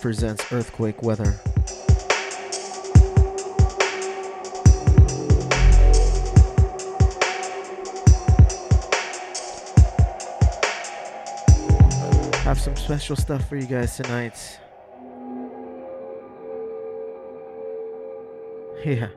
Presents Earthquake Weather. Have some special stuff for you guys tonight. Yeah.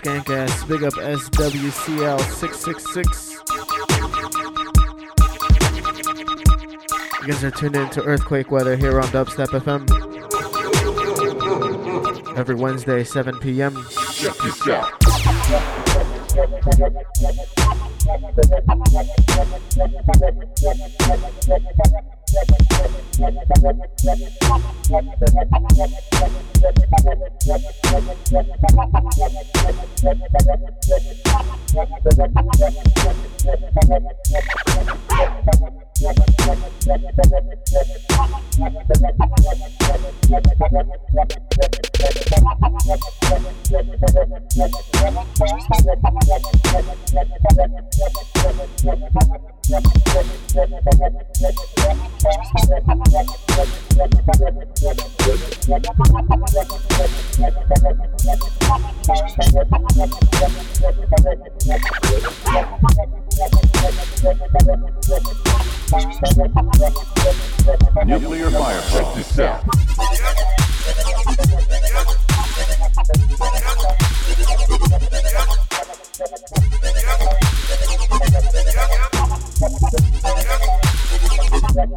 Skank Ass, big up SWCL 666. You guys are tuned in to Earthquake Weather here on Dubstep FM. Every Wednesday, 7 p.m. Check this out.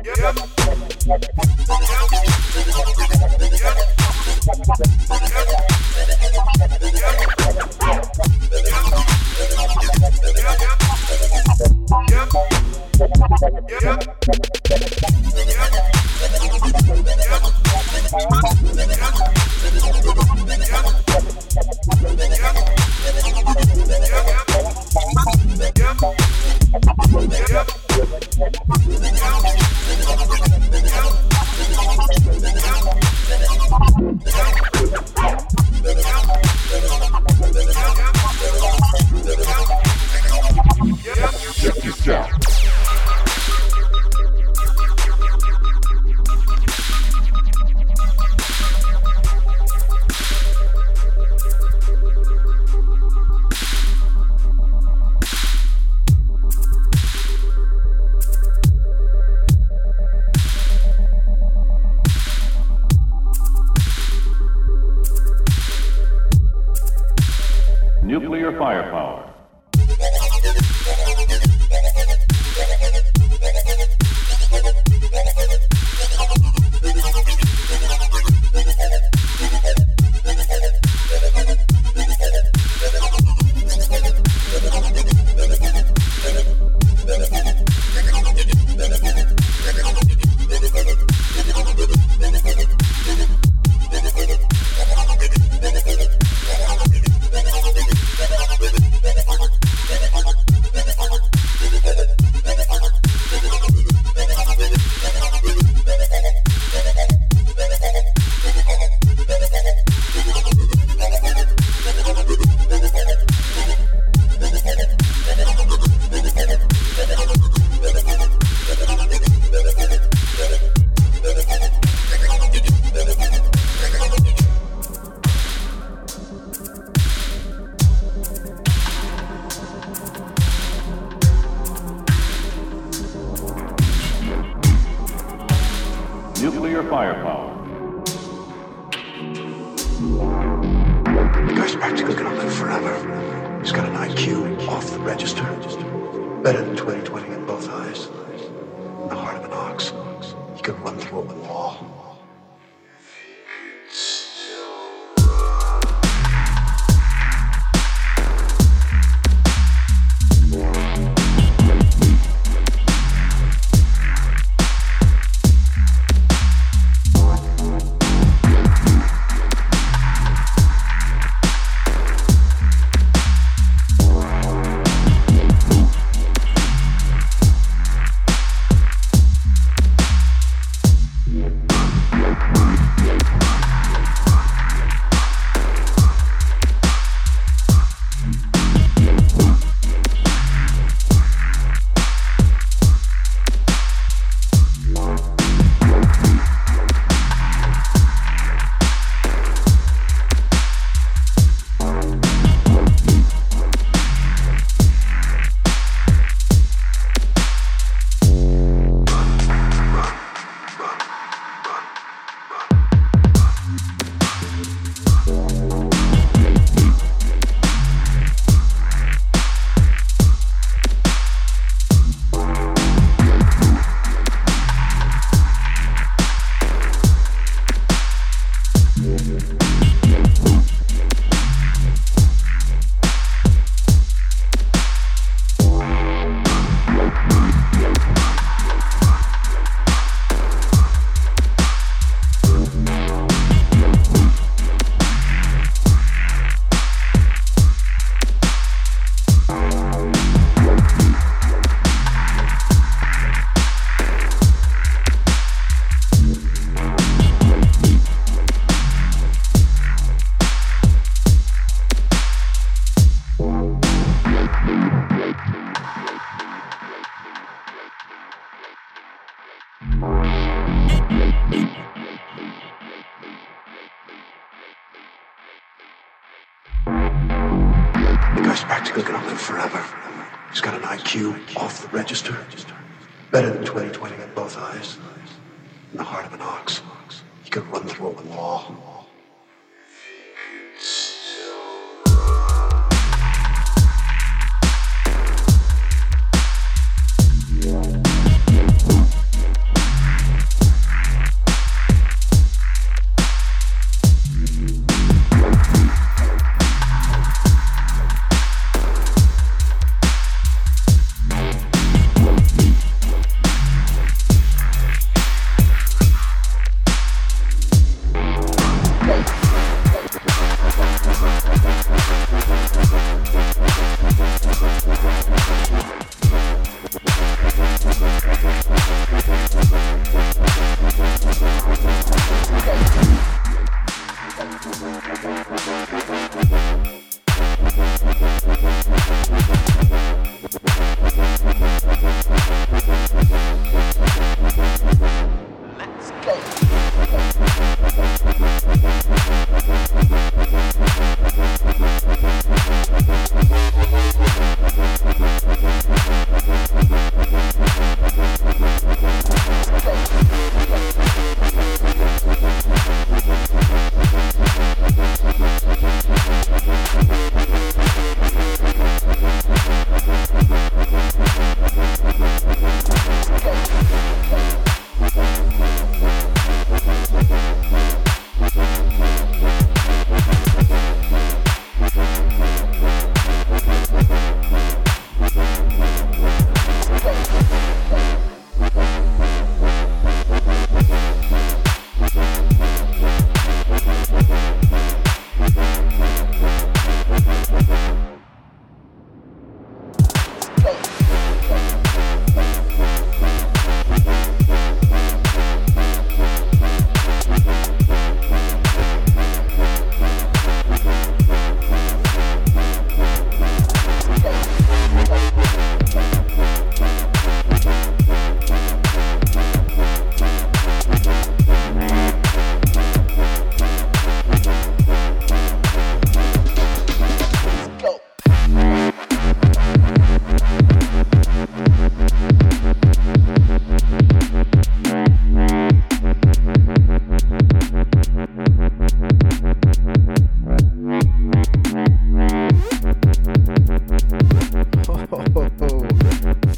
Check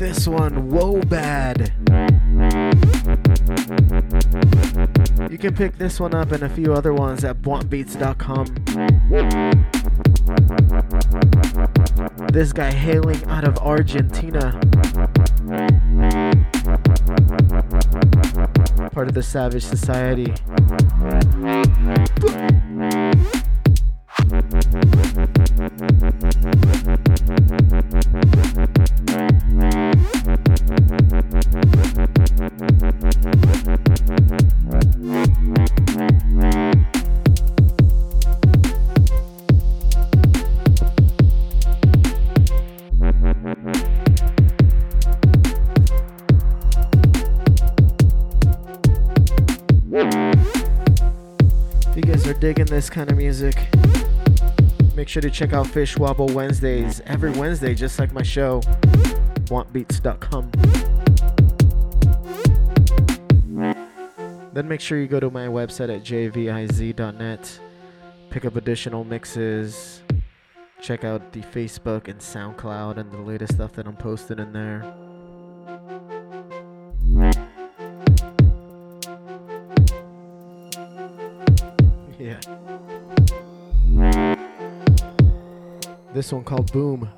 this one, Whoa Bad. You can pick this one up and a few other ones at bwantbeats.com. This guy hailing out of Argentina. Part of the Savage Society. This kind of music, make sure to check out Fish Wobble Wednesdays every Wednesday, just like my show, wantbeats.com. Then make sure you go to my website at jviz.net, pick up additional mixes, check out the Facebook and SoundCloud and the latest stuff that I'm posting in there. This one called Boom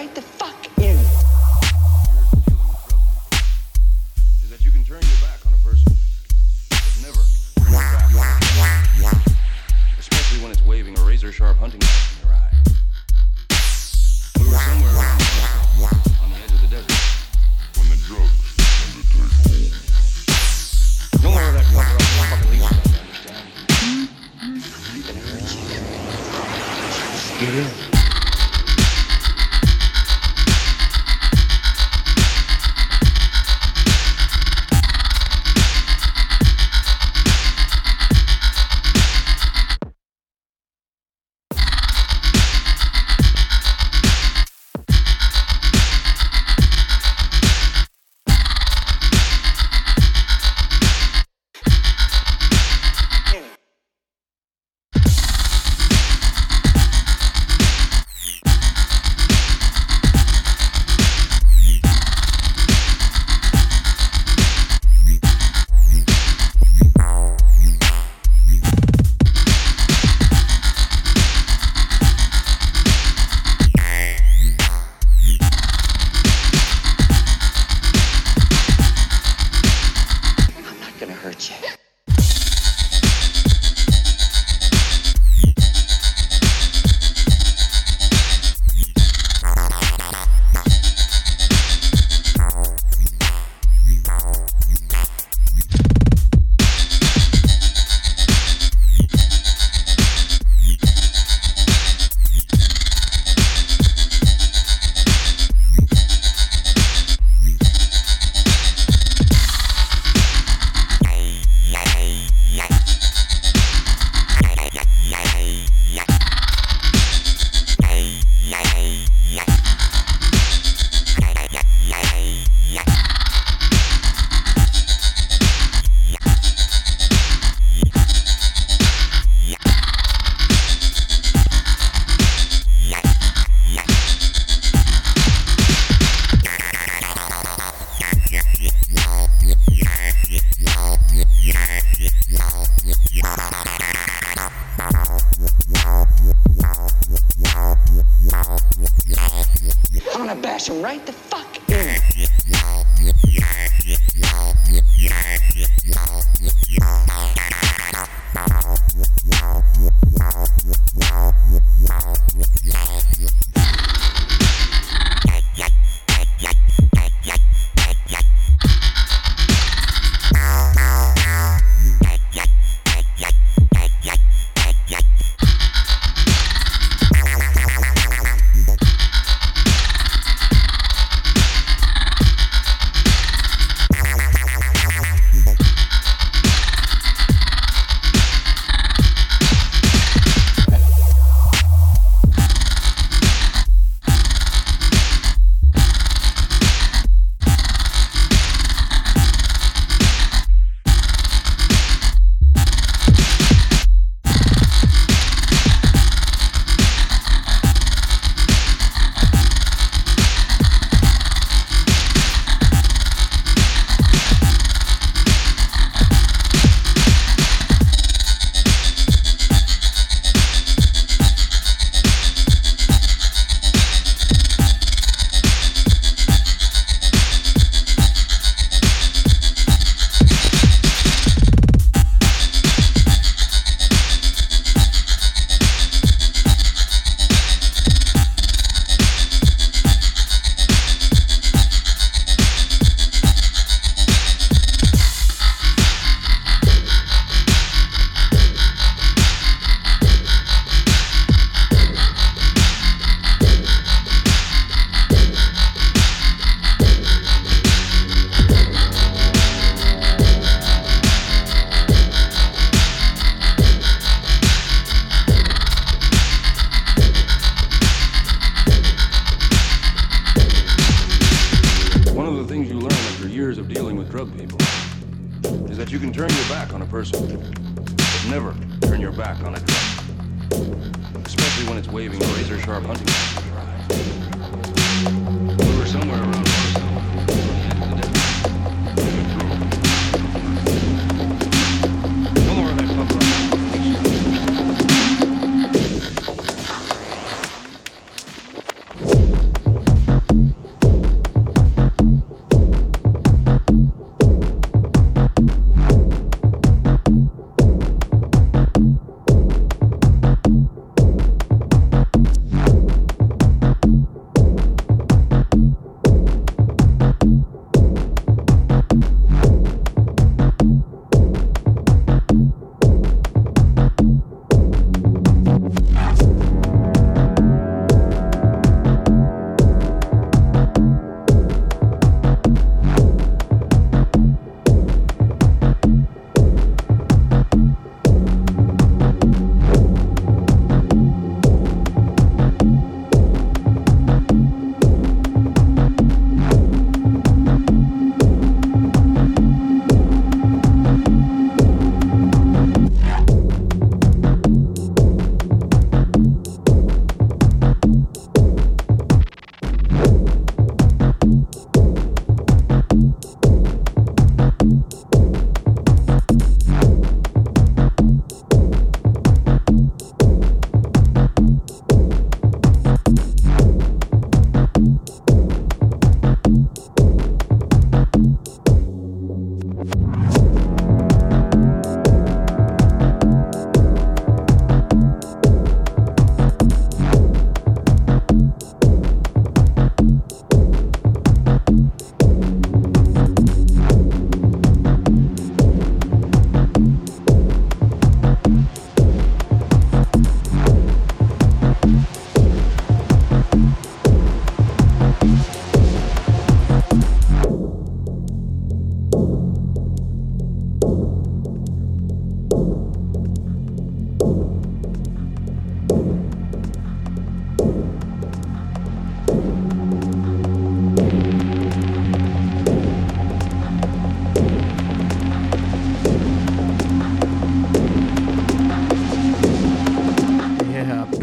Wow.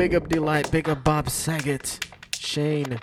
Big up Delight, big up Bob Saget, Shane.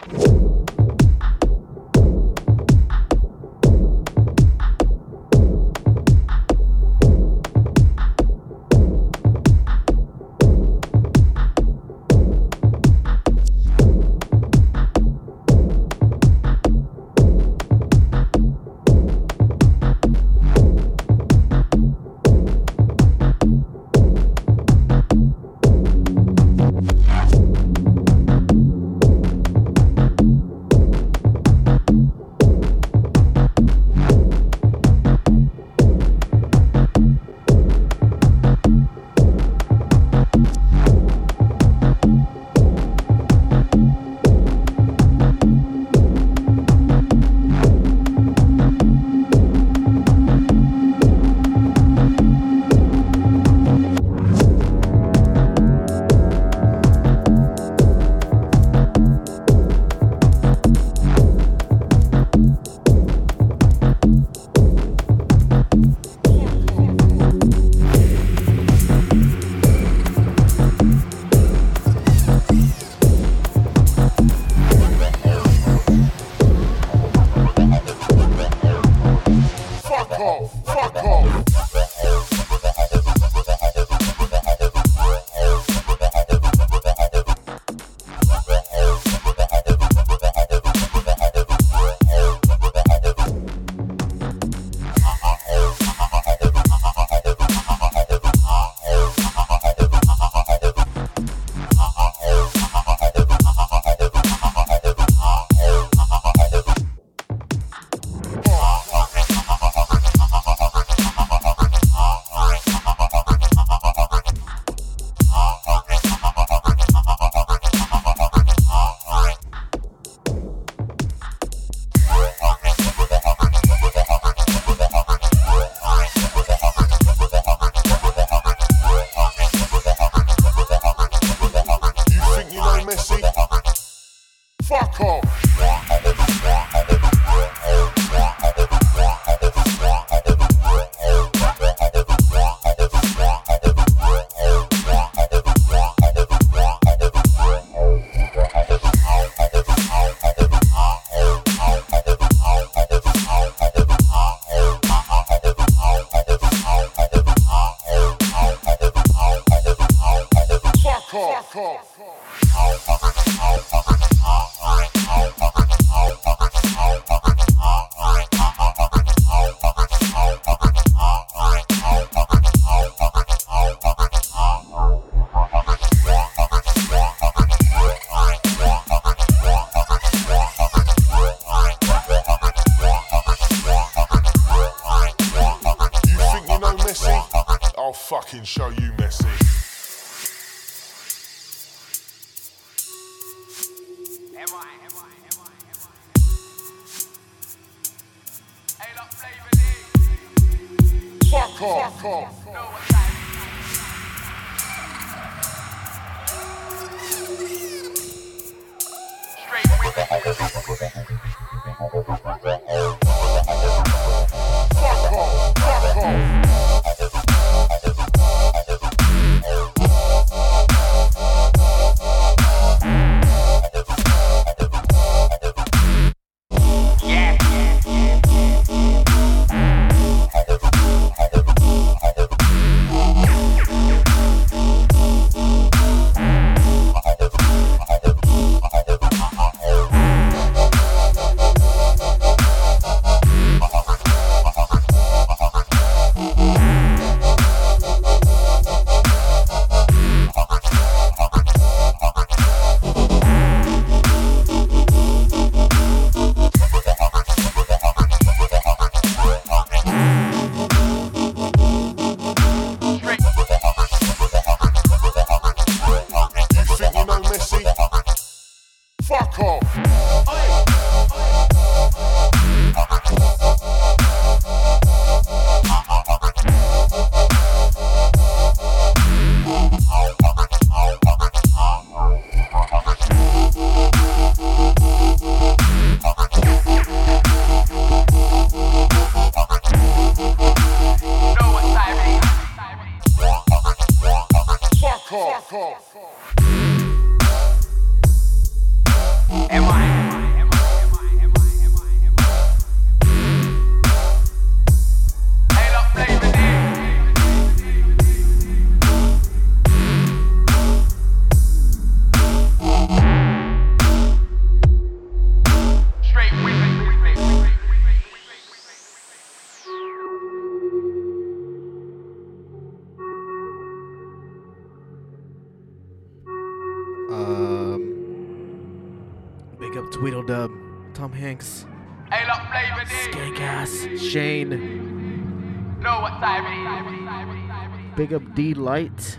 Big up D Light.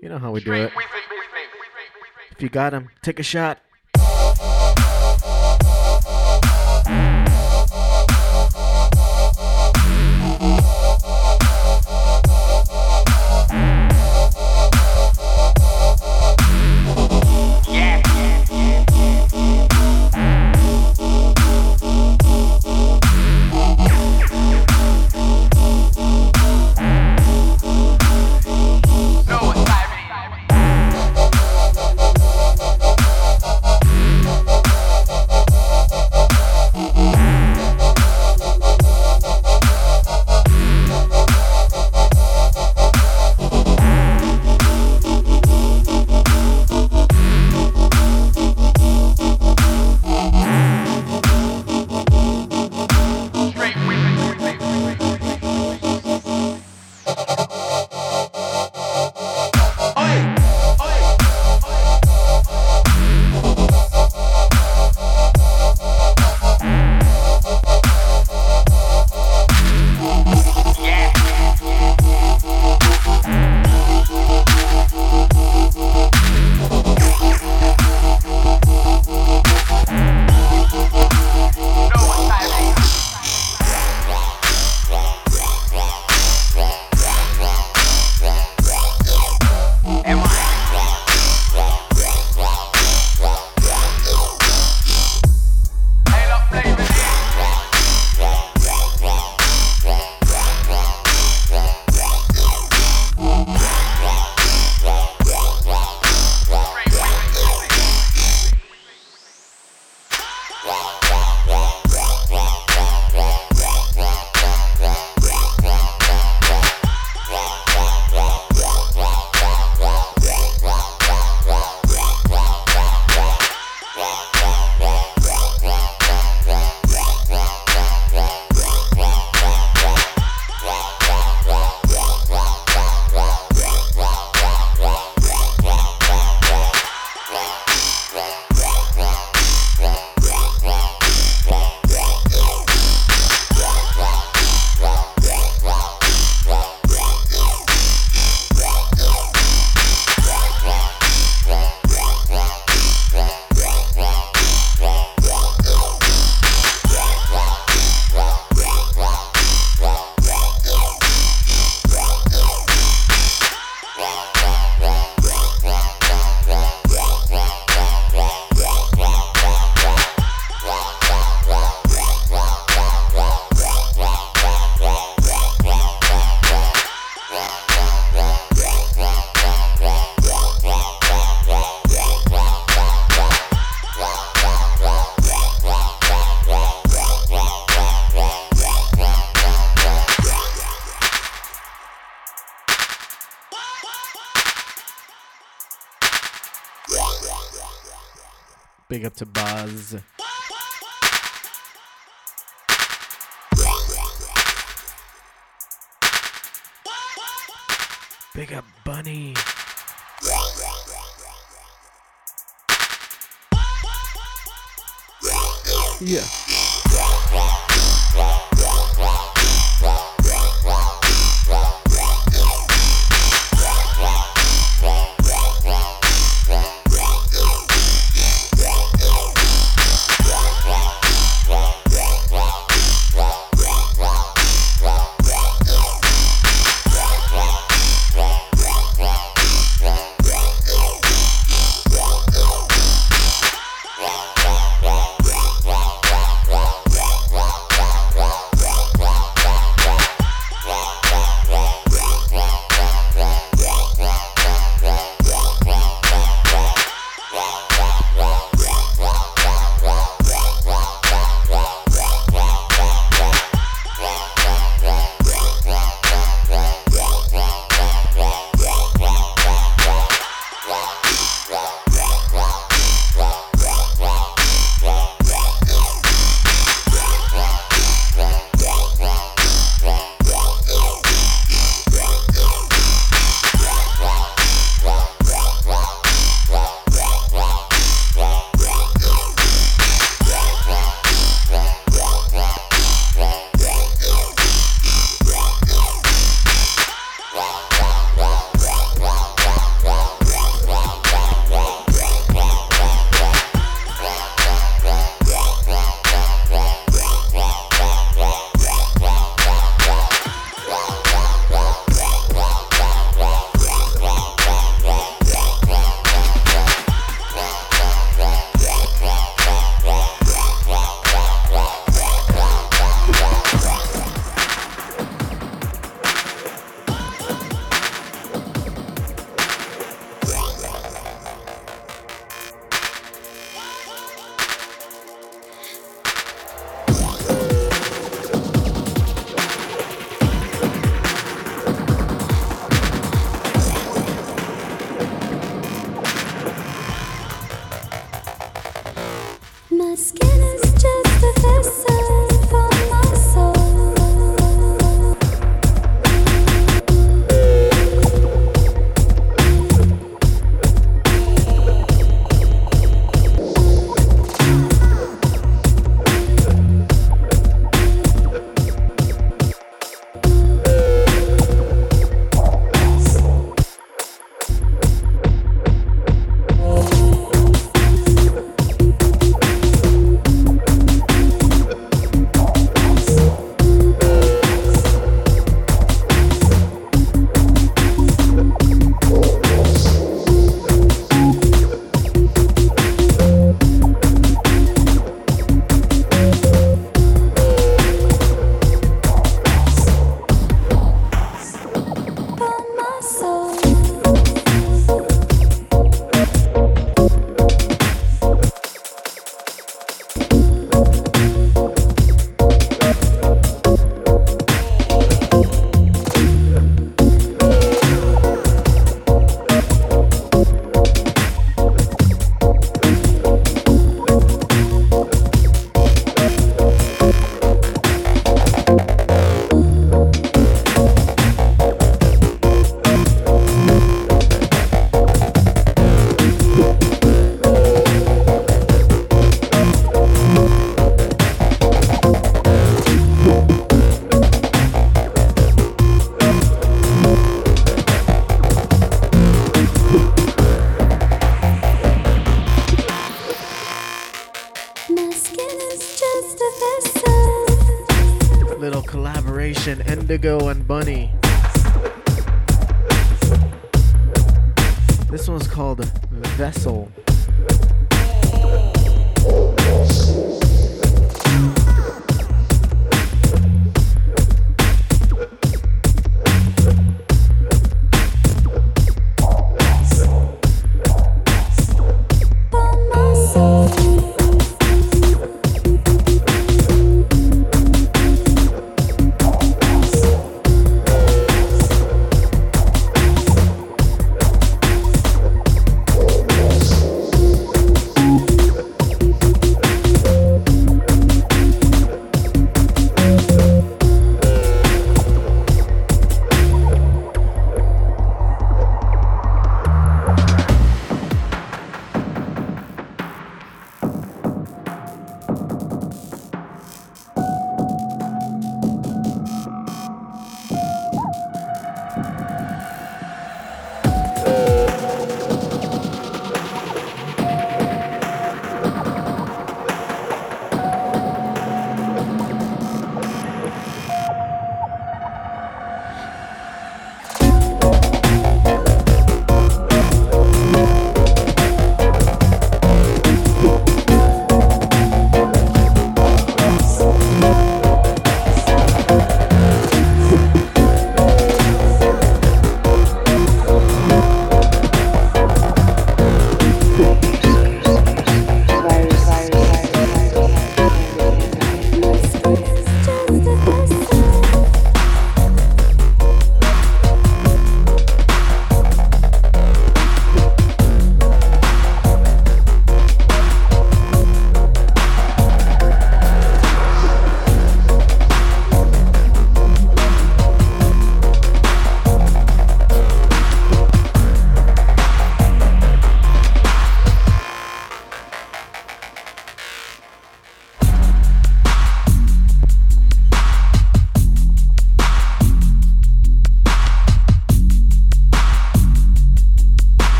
You know how we do it. If you got him, take a shot. Up and Endigo and Bunny.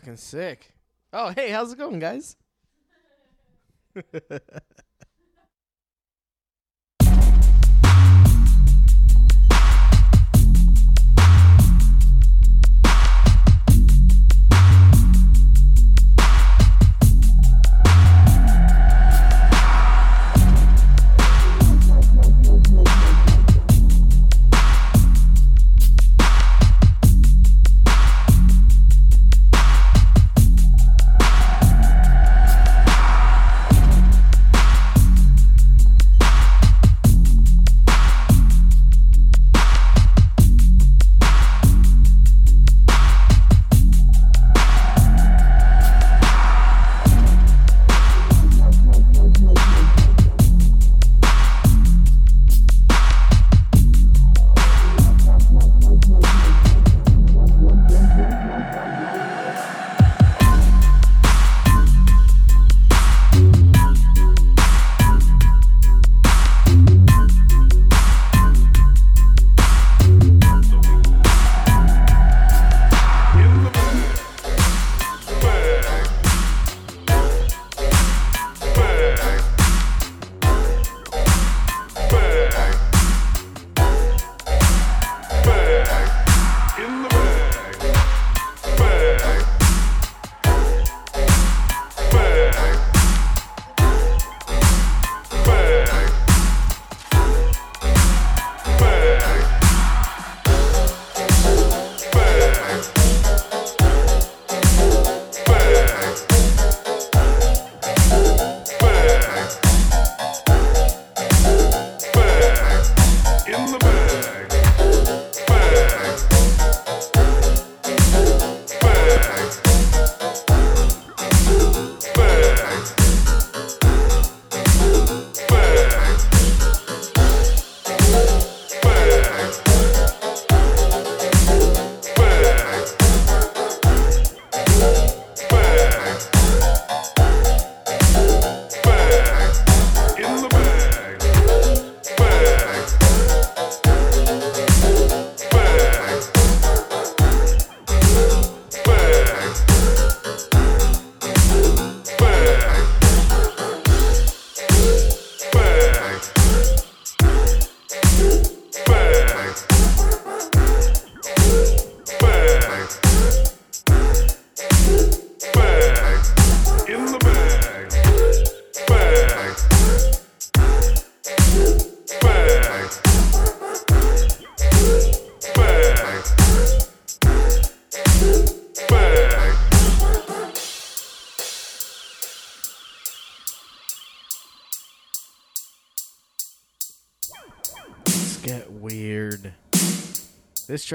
Fucking sick. Oh, hey, how's it going, guys?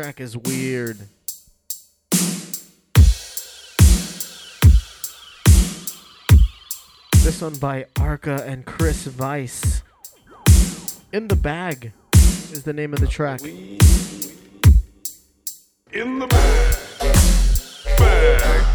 track is weird. This one by Arca and Chris Weiss. In the Bag is the name of the track. In the bag. Bag. Bag.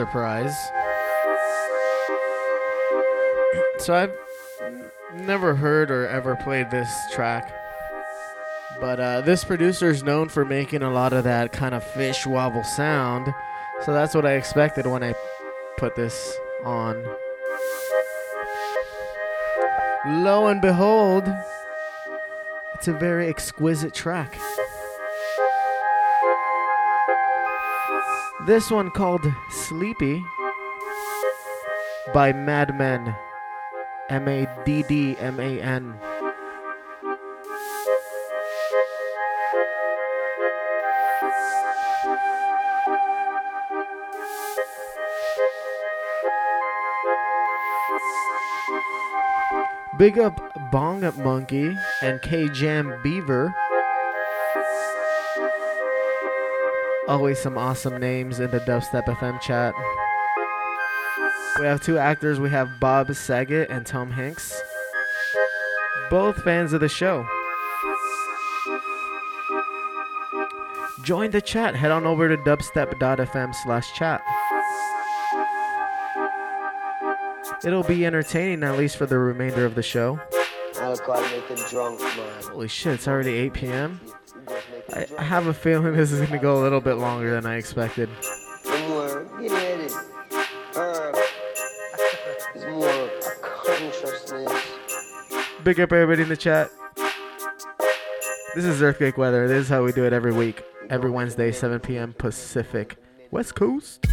Surprise. So I've never heard or ever played this track. But uh, this producer is known for making a lot of that kind of fish wobble sound. So that's what I expected when I put this on. Lo and behold, it's a very exquisite track. This one called Sleepy by Maddman. M A D D M A N. Big up Bong Up Monkey and K Jam Beaver. Always some awesome names in the Dubstep FM chat. We have two actors. We have Bob Saget and Tom Hanks. Both fans of the show. Join the chat. Head on over to dubstep.fm slash chat. It'll be entertaining, at least for the remainder of the show. Alcohol make them drunk, man. Holy shit, it's already 8 p.m. Cigarettes make them I, I have a feeling this is going to go a little bit longer than I expected. More, get at it. Herb. There's more consciousness. Big up everybody in the chat. This is Earthquake Weather. This is how we do it every week. Every Wednesday, 7 p.m. Pacific. West Coast.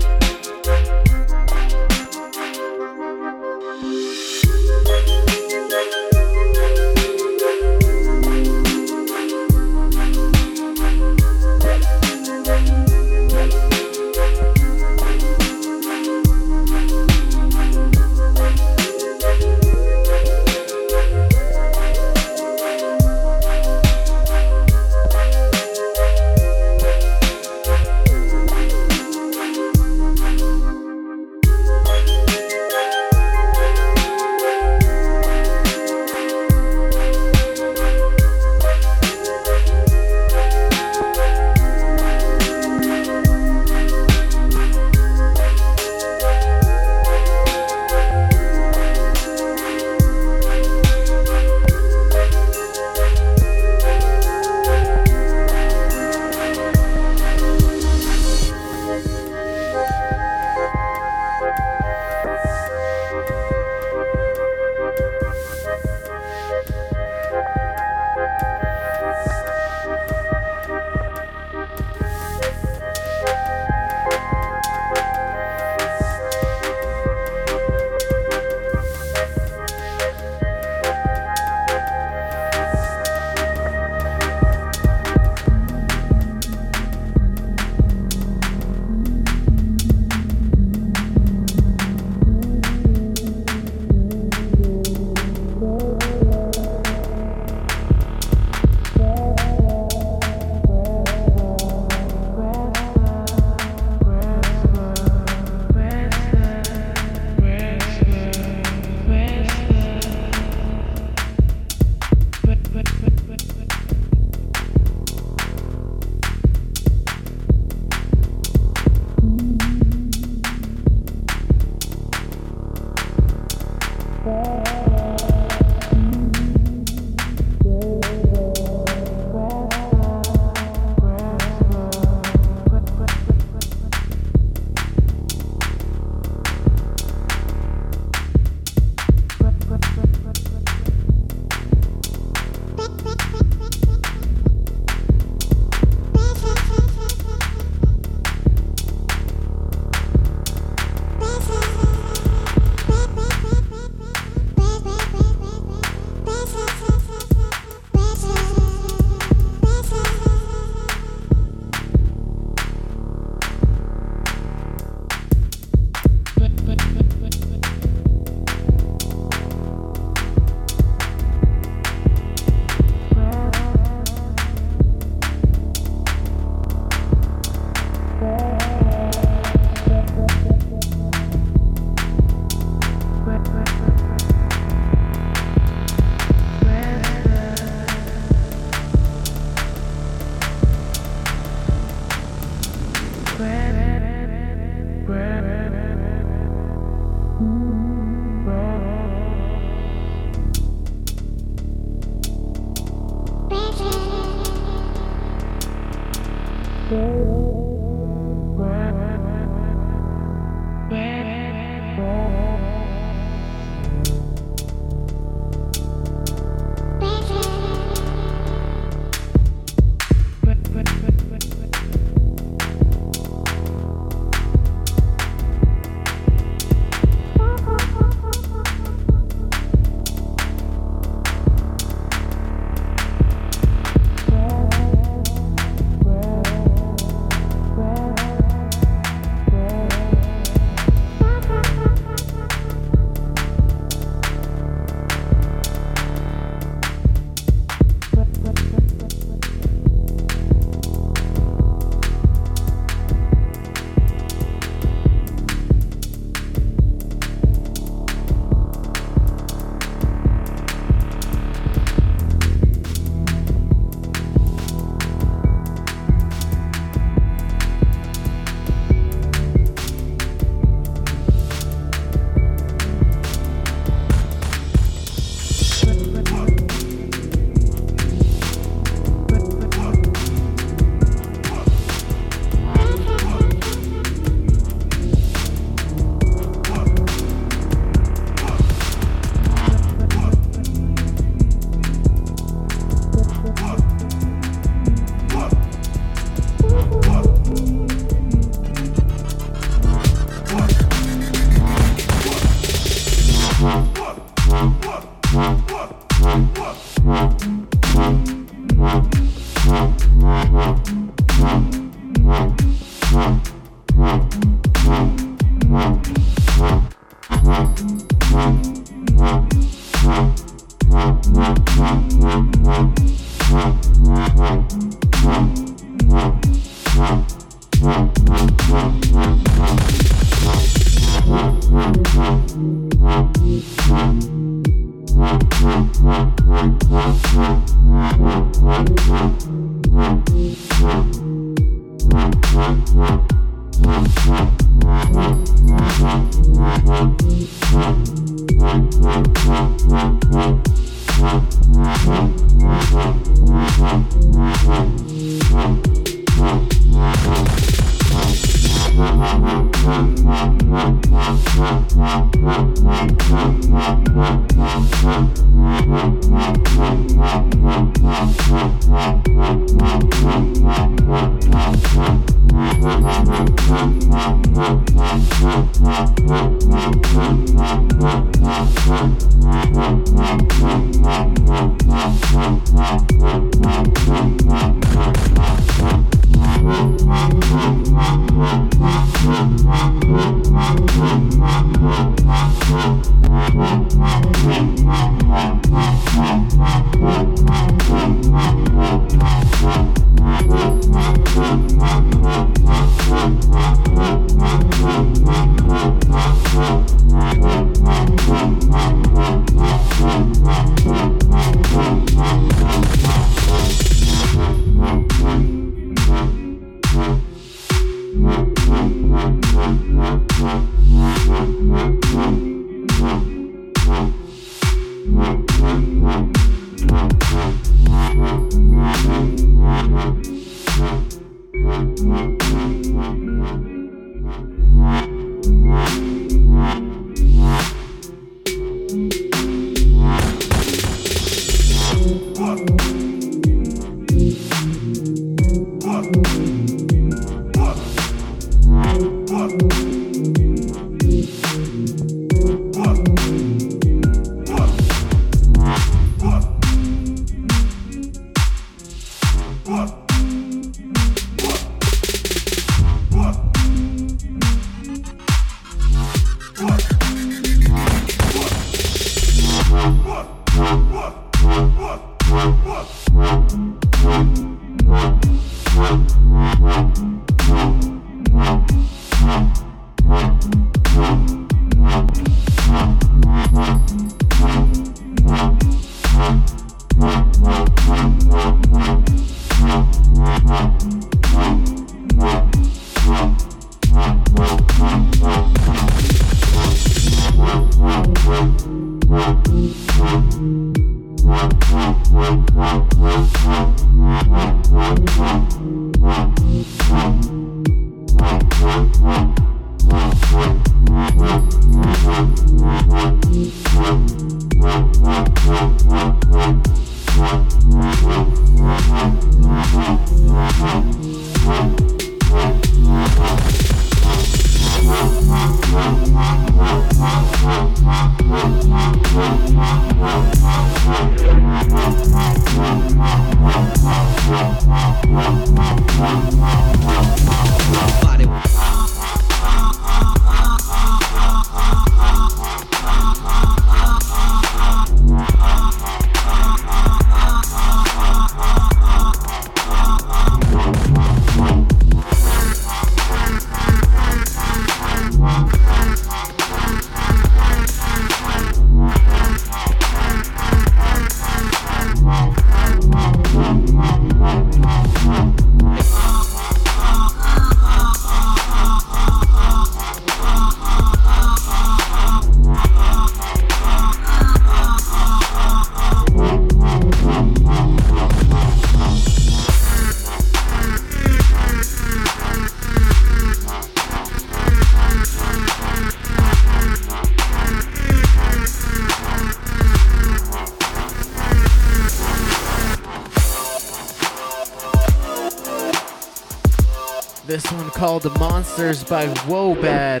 Monsters by Wobad.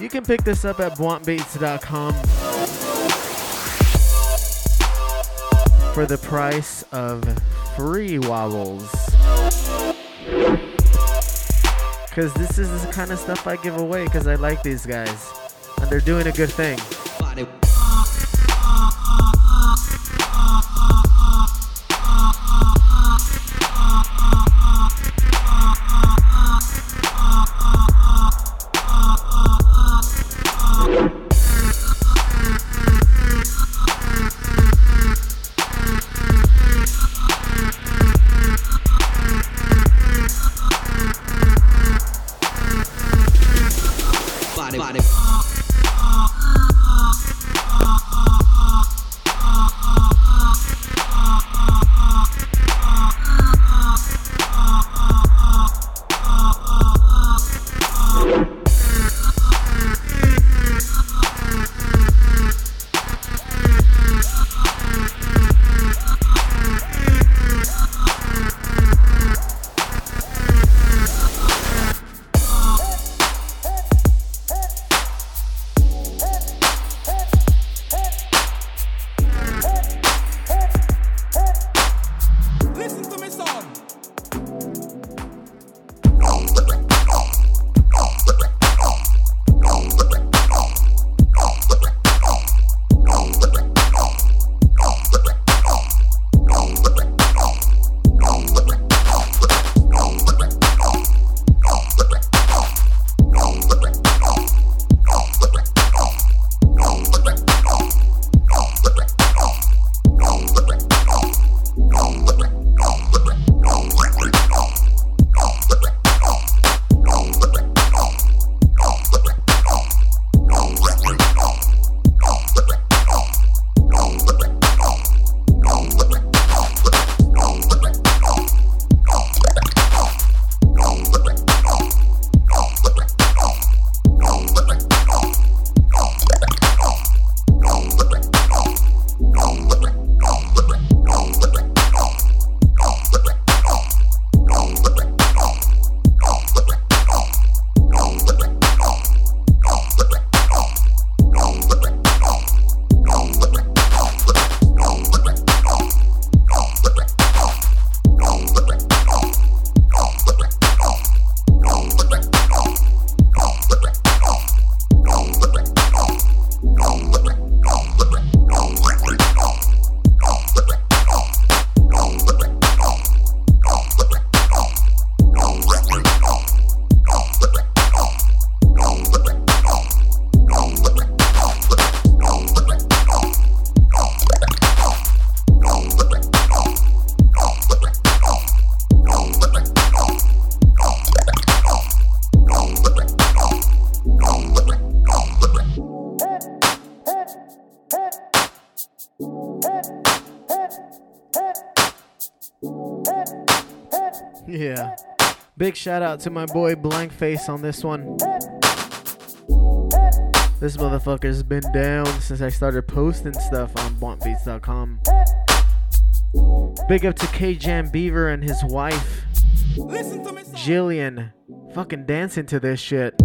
You can pick this up at bluntbeats.com for the price of free wobbles. Because this is the kind of stuff I give away because I like these guys. And they're doing a good thing. Shout out to my boy Blankface on this one. This motherfucker's been down since I started posting stuff on BluntBeats.com. Big up to K Jam Beaver and his wife, Jillian. Fucking dancing to this shit.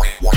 wah, wah.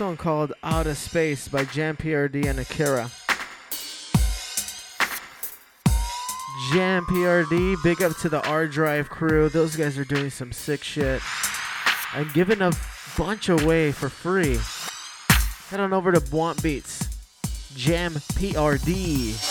One called Out of Space by Jam PRD and Akira. Jam PRD, big up to the R Drive crew. Those guys are doing some sick shit. I'm giving a bunch away for free. Head on over to BluntBeats. Jam PRD.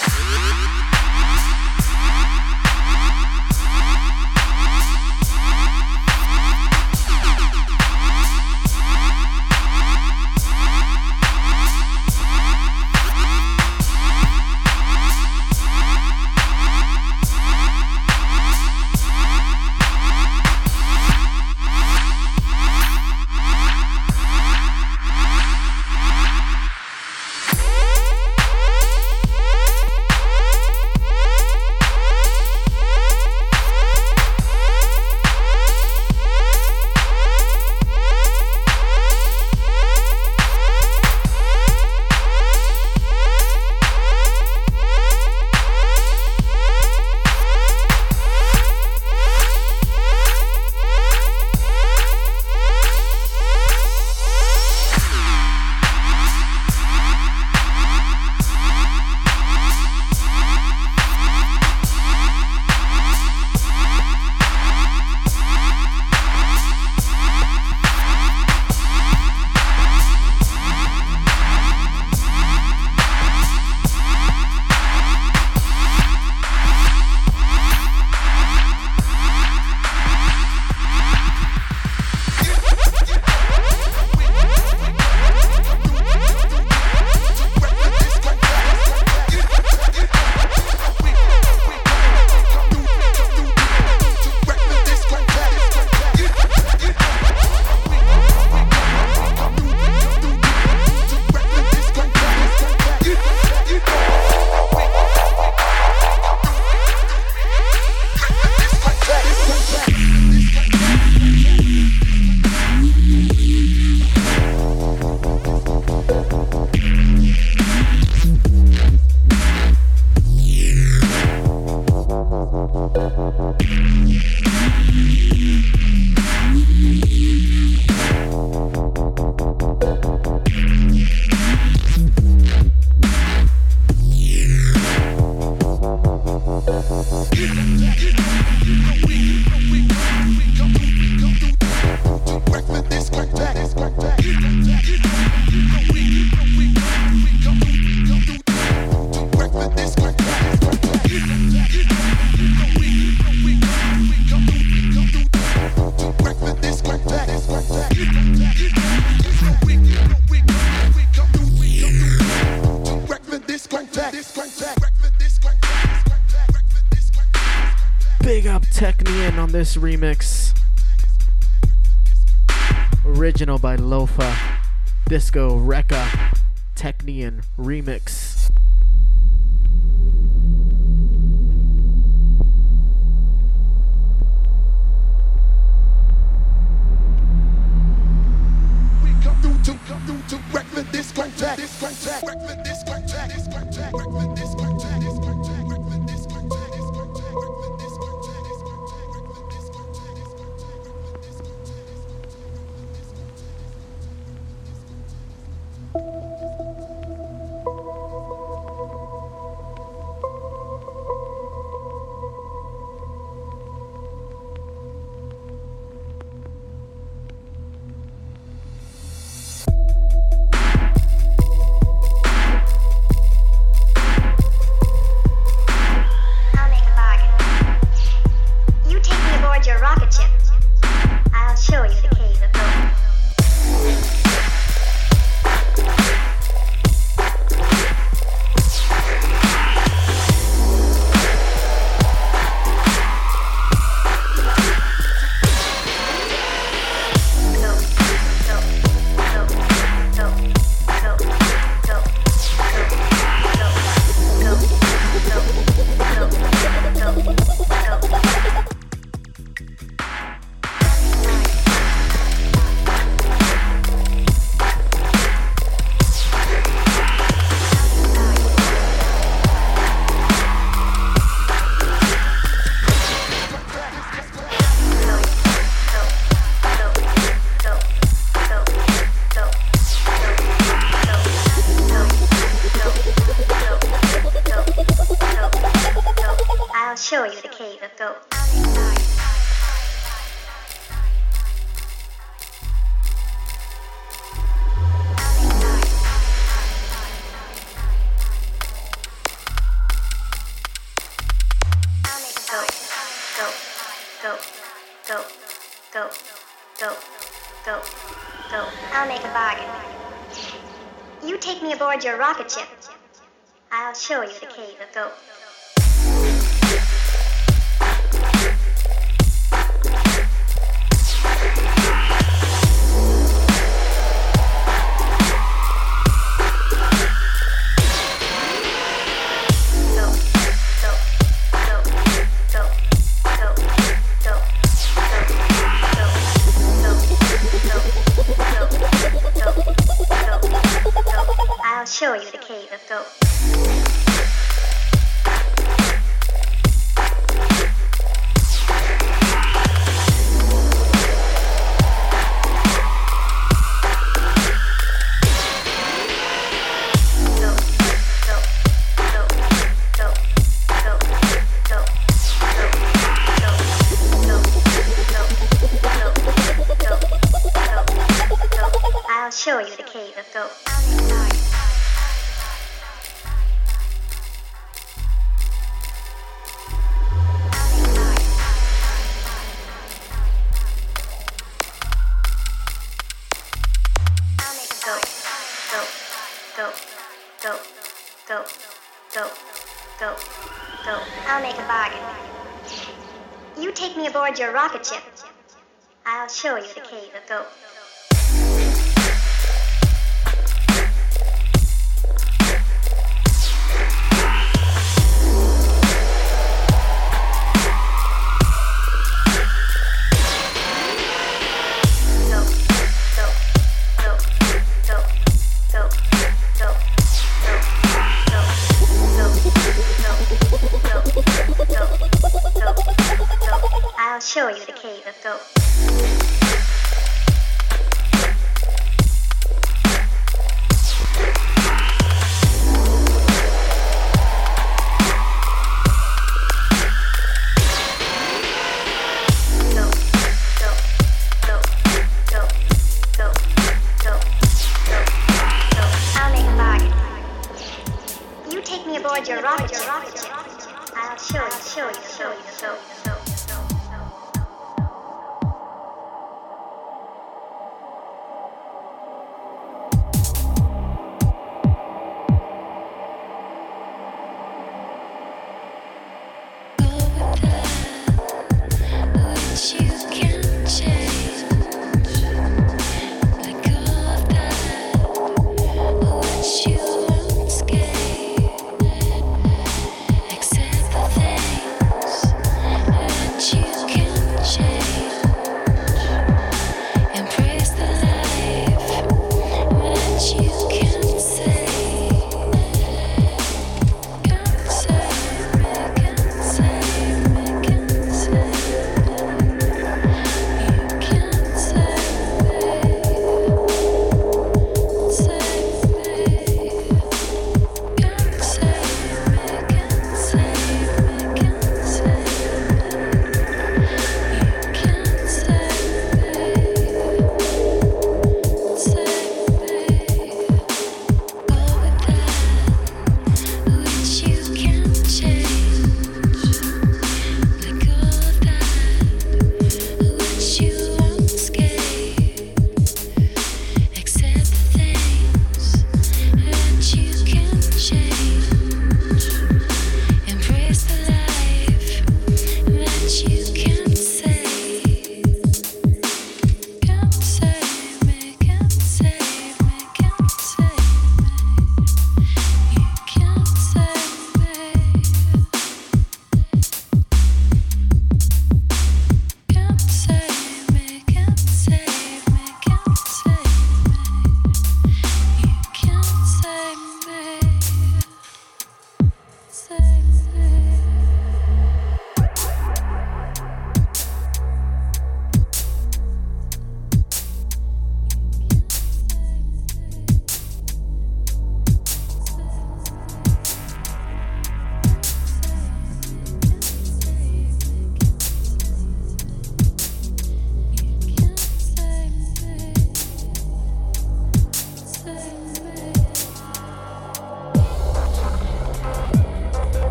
Remix.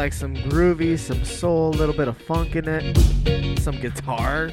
like some groovy, some soul, a little bit of funk in it, some guitar.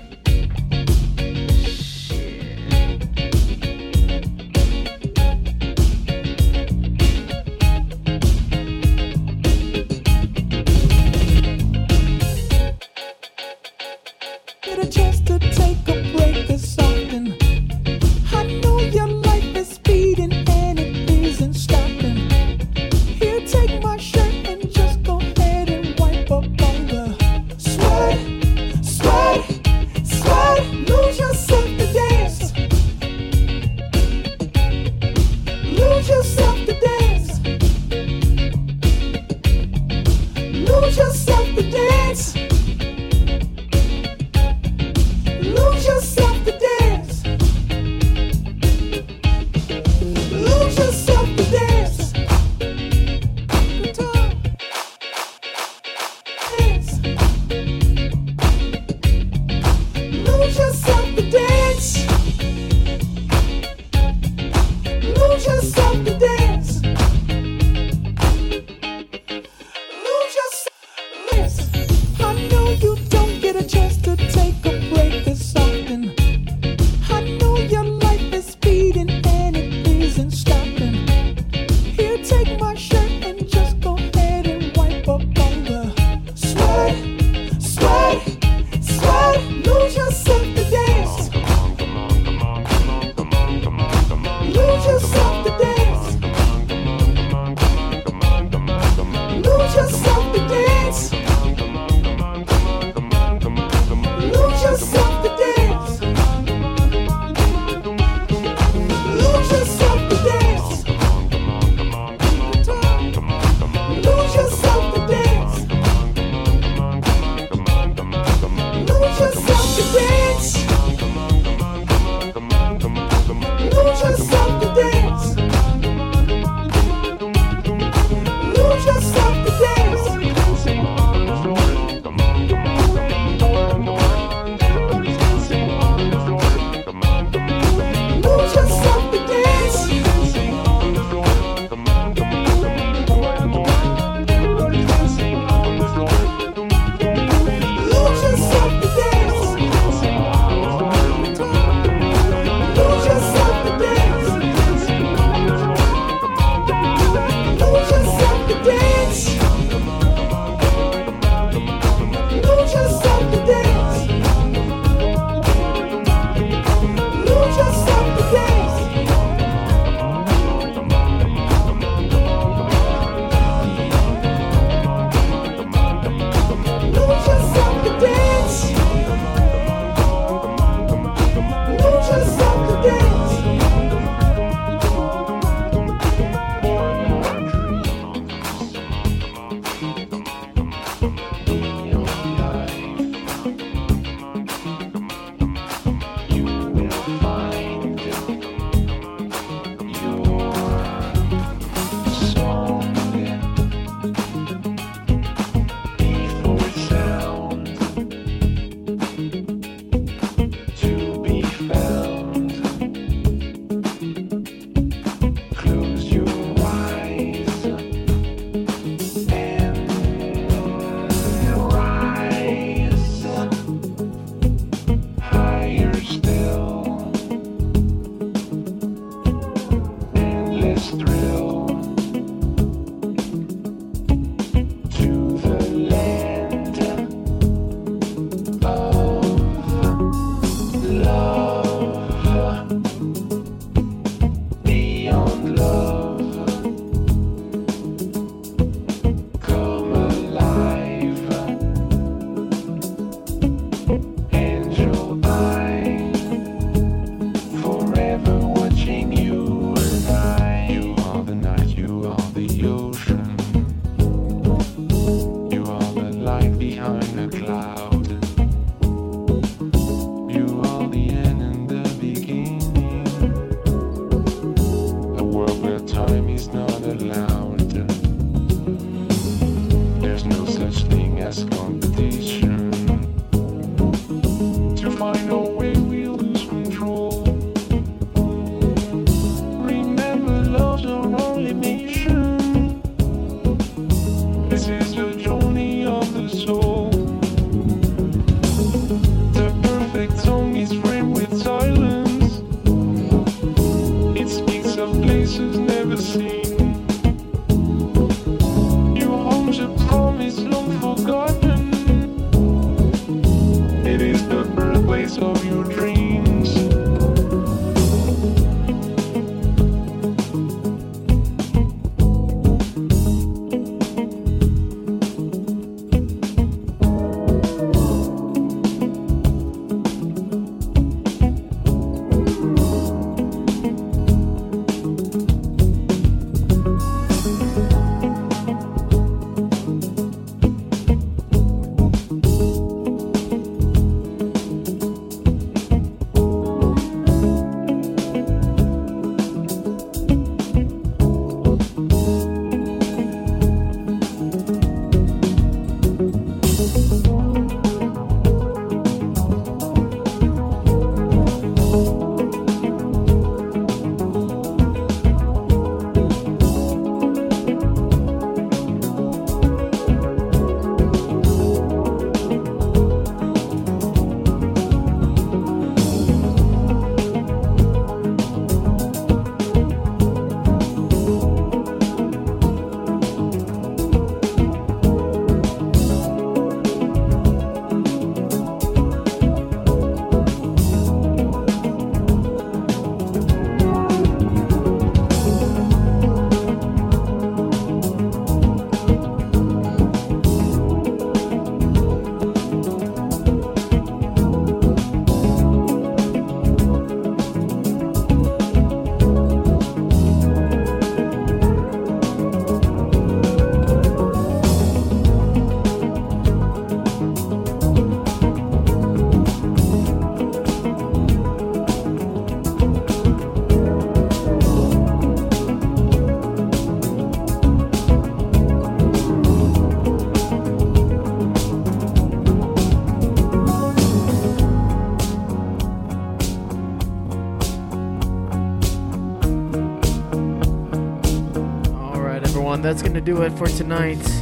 do it for tonight.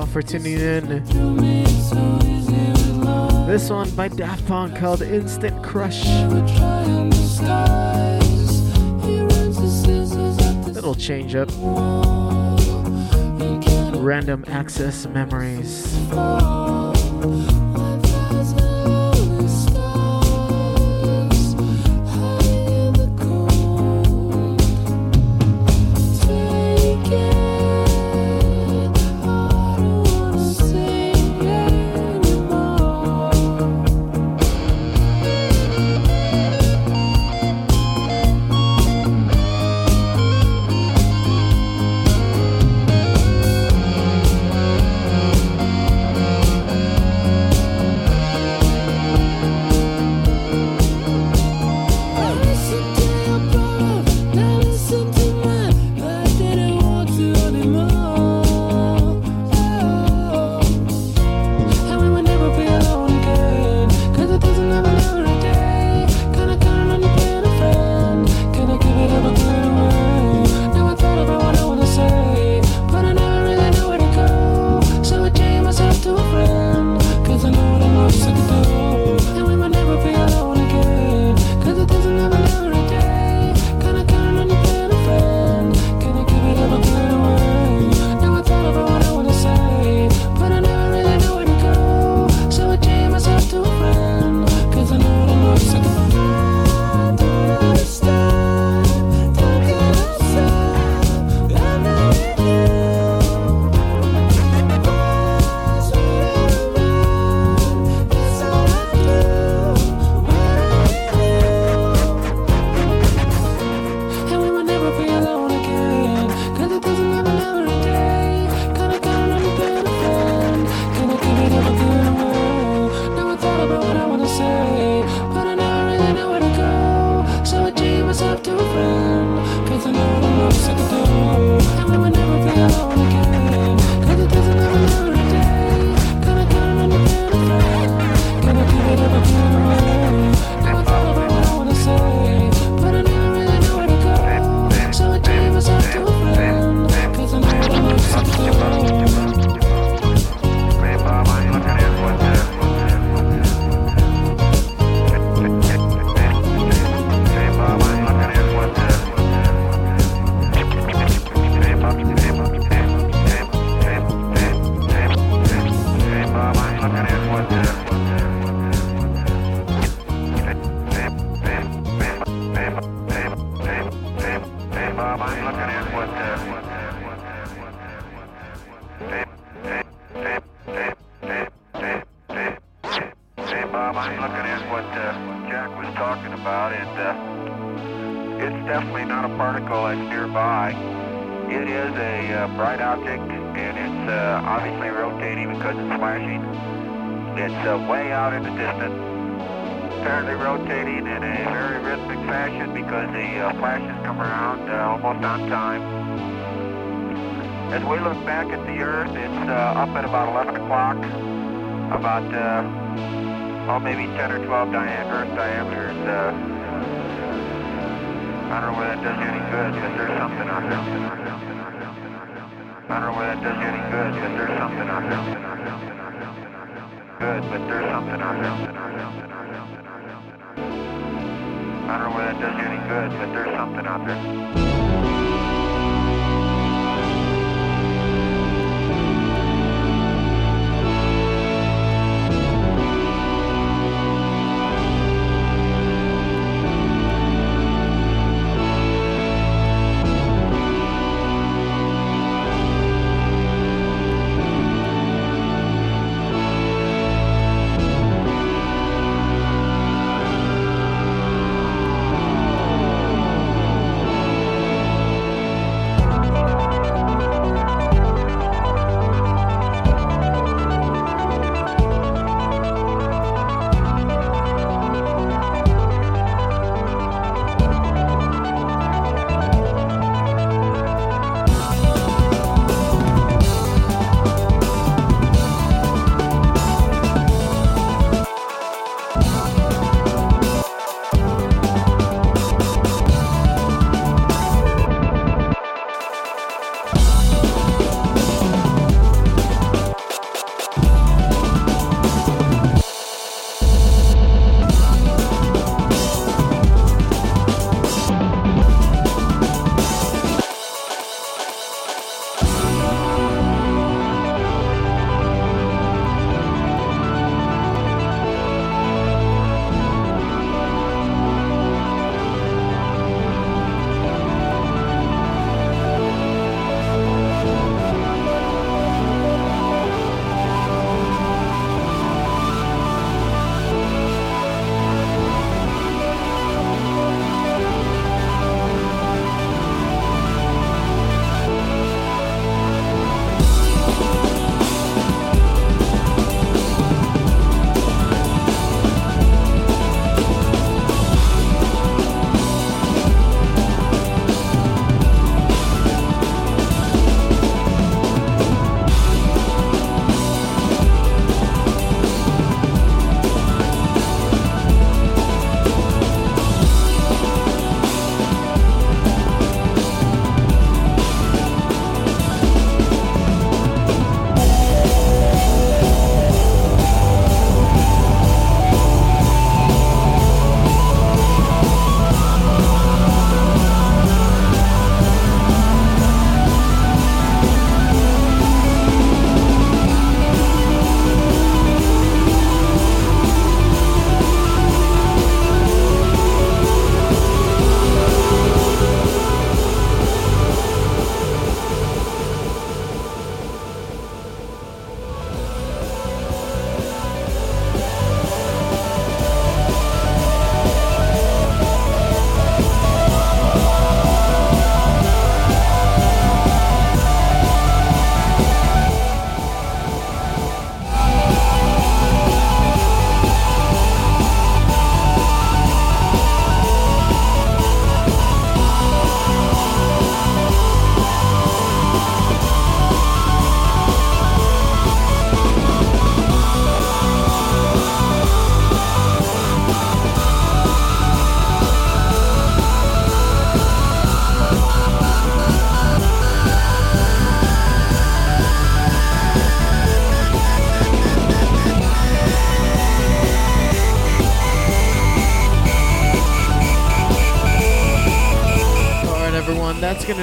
all for tuning in. This one by Daft Punk called Instant Crush. Little change up. Random access memories.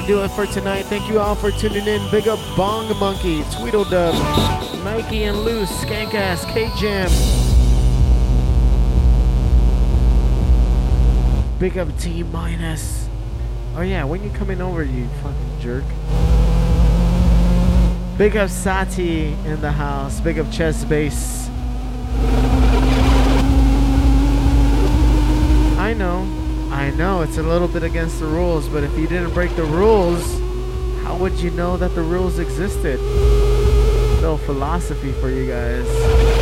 do it for tonight. Thank you all for tuning in. Big up Bong Monkey, Tweedledub, Nike and Loose, Skankass, K Jam. Big up T Minus. Oh yeah, when you coming over, you fucking jerk. Big up Sati in the house. Big up Chess Bass. I know. I know, it's a little bit against the rules, but if you didn't break the rules, how would you know that the rules existed? Little philosophy for you guys.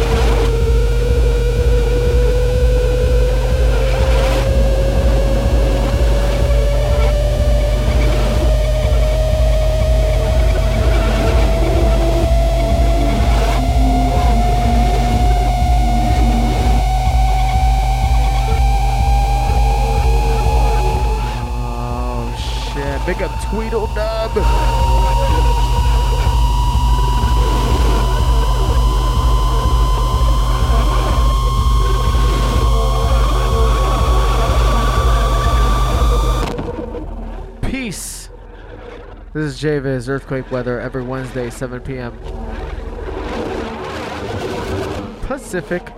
Tweedledub. Peace. This is JViz Earthquake Weather every Wednesday, 7 p.m. Pacific.